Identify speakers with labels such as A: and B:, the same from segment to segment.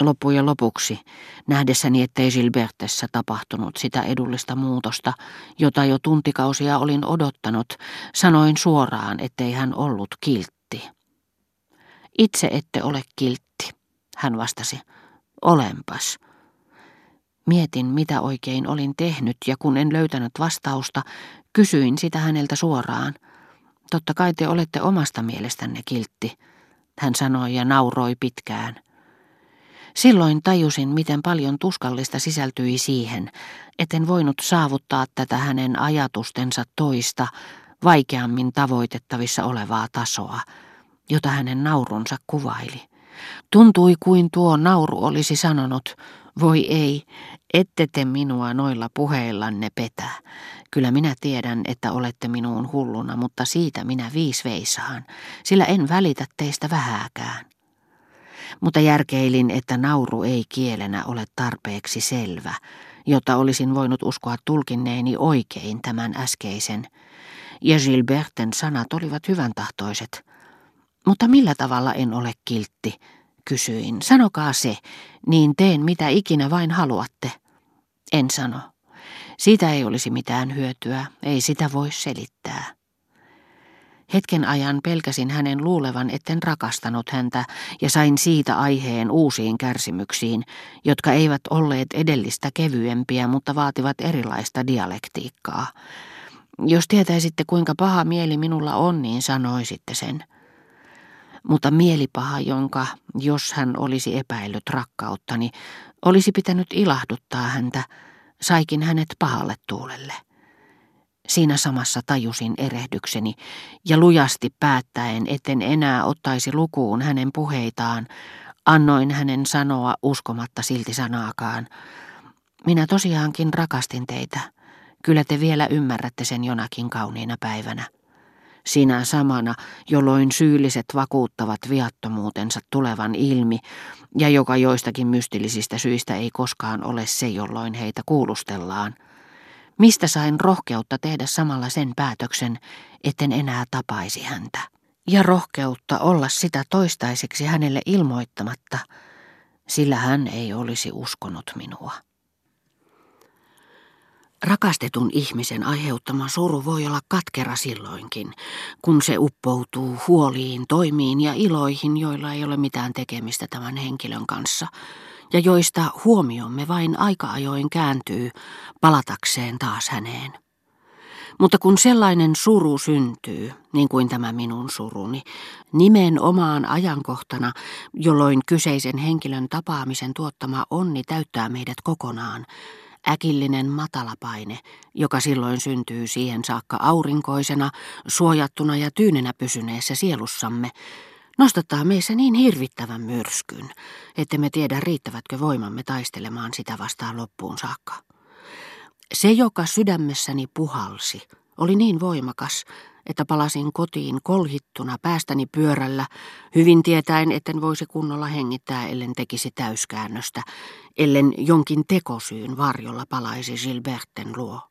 A: Loppujen lopuksi, nähdessäni ettei Gilbertessä tapahtunut sitä edullista muutosta, jota jo tuntikausia olin odottanut, sanoin suoraan, ettei hän ollut kiltti. Itse ette ole kiltti, hän vastasi. Olenpas. Mietin, mitä oikein olin tehnyt, ja kun en löytänyt vastausta, kysyin sitä häneltä suoraan. Totta kai te olette omasta mielestänne kiltti, hän sanoi ja nauroi pitkään. Silloin tajusin, miten paljon tuskallista sisältyi siihen, etten voinut saavuttaa tätä hänen ajatustensa toista, vaikeammin tavoitettavissa olevaa tasoa, jota hänen naurunsa kuvaili. Tuntui kuin tuo nauru olisi sanonut, voi ei, ette te minua noilla puheillanne petä. Kyllä minä tiedän, että olette minuun hulluna, mutta siitä minä viis veisaan, sillä en välitä teistä vähääkään. Mutta järkeilin, että nauru ei kielenä ole tarpeeksi selvä, jotta olisin voinut uskoa tulkinneeni oikein tämän äskeisen. Ja Gilberten sanat olivat hyvän tahtoiset. Mutta millä tavalla en ole kiltti, kysyin. Sanokaa se, niin teen mitä ikinä vain haluatte. En sano. Siitä ei olisi mitään hyötyä, ei sitä voi selittää. Hetken ajan pelkäsin hänen luulevan, etten rakastanut häntä, ja sain siitä aiheen uusiin kärsimyksiin, jotka eivät olleet edellistä kevyempiä, mutta vaativat erilaista dialektiikkaa. Jos tietäisitte, kuinka paha mieli minulla on, niin sanoisitte sen mutta mielipaha, jonka, jos hän olisi epäillyt rakkauttani, olisi pitänyt ilahduttaa häntä, saikin hänet pahalle tuulelle. Siinä samassa tajusin erehdykseni ja lujasti päättäen, etten enää ottaisi lukuun hänen puheitaan, annoin hänen sanoa uskomatta silti sanaakaan. Minä tosiaankin rakastin teitä. Kyllä te vielä ymmärrätte sen jonakin kauniina päivänä sinä samana, jolloin syylliset vakuuttavat viattomuutensa tulevan ilmi, ja joka joistakin mystillisistä syistä ei koskaan ole se, jolloin heitä kuulustellaan. Mistä sain rohkeutta tehdä samalla sen päätöksen, etten enää tapaisi häntä? Ja rohkeutta olla sitä toistaiseksi hänelle ilmoittamatta, sillä hän ei olisi uskonut minua. Rakastetun ihmisen aiheuttama suru voi olla katkera silloinkin, kun se uppoutuu huoliin, toimiin ja iloihin, joilla ei ole mitään tekemistä tämän henkilön kanssa, ja joista huomiomme vain aika ajoin kääntyy palatakseen taas häneen. Mutta kun sellainen suru syntyy, niin kuin tämä minun suruni, nimenomaan ajankohtana, jolloin kyseisen henkilön tapaamisen tuottama onni täyttää meidät kokonaan, äkillinen matalapaine, joka silloin syntyy siihen saakka aurinkoisena, suojattuna ja tyynenä pysyneessä sielussamme, nostattaa meissä niin hirvittävän myrskyn, että me tiedä riittävätkö voimamme taistelemaan sitä vastaan loppuun saakka. Se, joka sydämessäni puhalsi, oli niin voimakas, että palasin kotiin kolhittuna päästäni pyörällä, hyvin tietäen, etten voisi kunnolla hengittää, ellen tekisi täyskäännöstä, ellen jonkin tekosyyn varjolla palaisi Gilberten luo.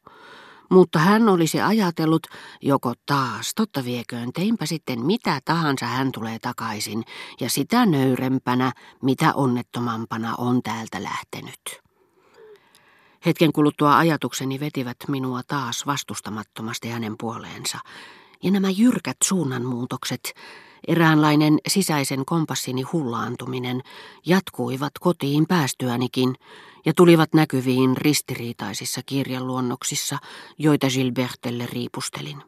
A: Mutta hän olisi ajatellut, joko taas, totta vieköön, teinpä sitten mitä tahansa hän tulee takaisin, ja sitä nöyrempänä, mitä onnettomampana on täältä lähtenyt. Hetken kuluttua ajatukseni vetivät minua taas vastustamattomasti hänen puoleensa, ja nämä jyrkät suunnanmuutokset, eräänlainen sisäisen kompassini hullaantuminen, jatkuivat kotiin päästyänikin ja tulivat näkyviin ristiriitaisissa kirjanluonnoksissa, joita Gilbertelle riipustelin.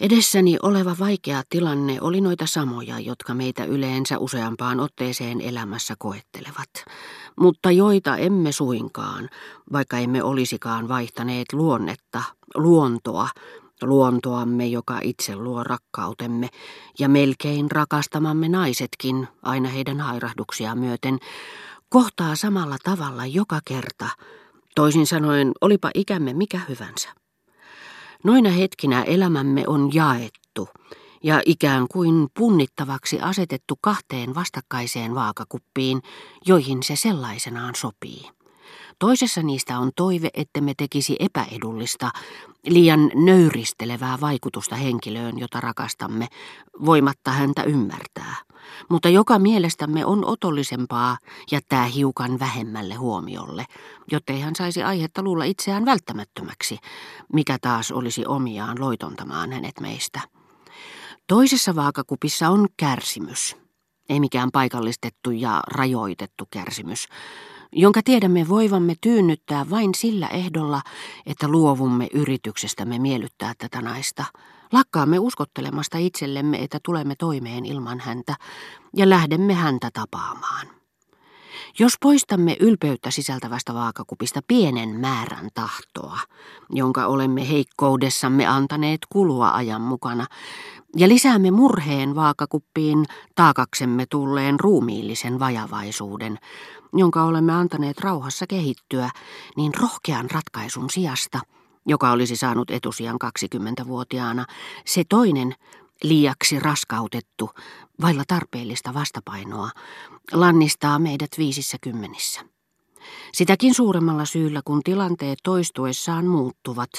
A: Edessäni oleva vaikea tilanne oli noita samoja, jotka meitä yleensä useampaan otteeseen elämässä koettelevat, mutta joita emme suinkaan, vaikka emme olisikaan vaihtaneet luonnetta, luontoa, luontoamme, joka itse luo rakkautemme, ja melkein rakastamamme naisetkin, aina heidän hairahduksia myöten, kohtaa samalla tavalla joka kerta, toisin sanoen olipa ikämme mikä hyvänsä. Noina hetkinä elämämme on jaettu ja ikään kuin punnittavaksi asetettu kahteen vastakkaiseen vaakakuppiin, joihin se sellaisenaan sopii. Toisessa niistä on toive, että me tekisi epäedullista, liian nöyristelevää vaikutusta henkilöön, jota rakastamme, voimatta häntä ymmärtää – mutta joka mielestämme on otollisempaa jättää hiukan vähemmälle huomiolle, jottei hän saisi aihetta luulla itseään välttämättömäksi, mikä taas olisi omiaan loitontamaan hänet meistä. Toisessa vaakakupissa on kärsimys, ei mikään paikallistettu ja rajoitettu kärsimys, jonka tiedämme voivamme tyynnyttää vain sillä ehdolla, että luovumme yrityksestämme miellyttää tätä naista. Lakkaamme uskottelemasta itsellemme, että tulemme toimeen ilman häntä ja lähdemme häntä tapaamaan. Jos poistamme ylpeyttä sisältävästä vaakakupista pienen määrän tahtoa, jonka olemme heikkoudessamme antaneet kulua ajan mukana, ja lisäämme murheen vaakakuppiin taakaksemme tulleen ruumiillisen vajavaisuuden, jonka olemme antaneet rauhassa kehittyä, niin rohkean ratkaisun sijasta, joka olisi saanut etusijan 20-vuotiaana, se toinen, liiaksi raskautettu, vailla tarpeellista vastapainoa, lannistaa meidät viisissä kymmenissä. Sitäkin suuremmalla syyllä, kun tilanteet toistuessaan muuttuvat,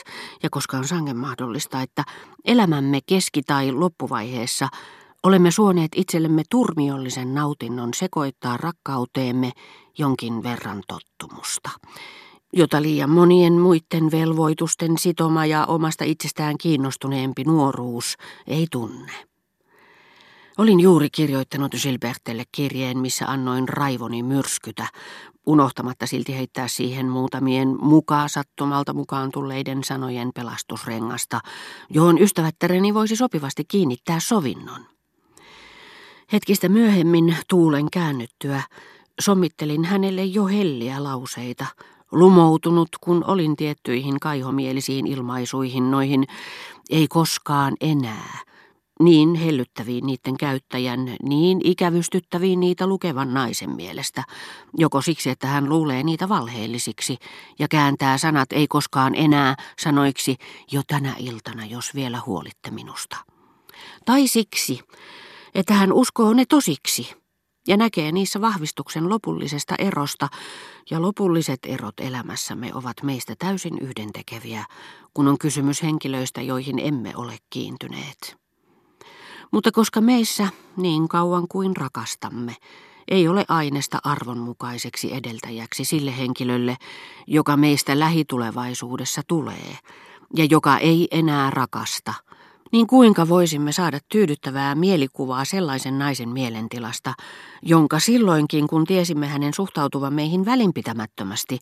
A: ja koska on sangen mahdollista, että elämämme keski- tai loppuvaiheessa olemme suoneet itsellemme turmiollisen nautinnon sekoittaa rakkauteemme jonkin verran tottumusta, jota liian monien muiden velvoitusten sitoma ja omasta itsestään kiinnostuneempi nuoruus ei tunne. Olin juuri kirjoittanut Gilbertelle kirjeen, missä annoin raivoni myrskytä, unohtamatta silti heittää siihen muutamien mukaan sattumalta mukaan tulleiden sanojen pelastusrengasta, johon ystävättäreni voisi sopivasti kiinnittää sovinnon. Hetkistä myöhemmin tuulen käännyttyä sommittelin hänelle jo helliä lauseita, lumoutunut kun olin tiettyihin kaihomielisiin ilmaisuihin noihin ei koskaan enää – niin hellyttäviin niiden käyttäjän, niin ikävystyttäviin niitä lukevan naisen mielestä, joko siksi, että hän luulee niitä valheellisiksi ja kääntää sanat ei koskaan enää sanoiksi jo tänä iltana, jos vielä huolitte minusta. Tai siksi, että hän uskoo ne tosiksi ja näkee niissä vahvistuksen lopullisesta erosta, ja lopulliset erot elämässämme ovat meistä täysin yhdentekeviä, kun on kysymys henkilöistä, joihin emme ole kiintyneet. Mutta koska meissä, niin kauan kuin rakastamme, ei ole aineesta arvonmukaiseksi edeltäjäksi sille henkilölle, joka meistä lähitulevaisuudessa tulee, ja joka ei enää rakasta, niin kuinka voisimme saada tyydyttävää mielikuvaa sellaisen naisen mielentilasta, jonka silloinkin, kun tiesimme hänen suhtautuvan meihin välinpitämättömästi,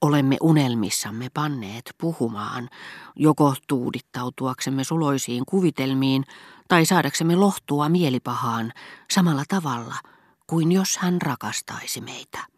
A: olemme unelmissamme panneet puhumaan, joko tuudittautuaksemme suloisiin kuvitelmiin tai saadaksemme lohtua mielipahaan samalla tavalla kuin jos hän rakastaisi meitä.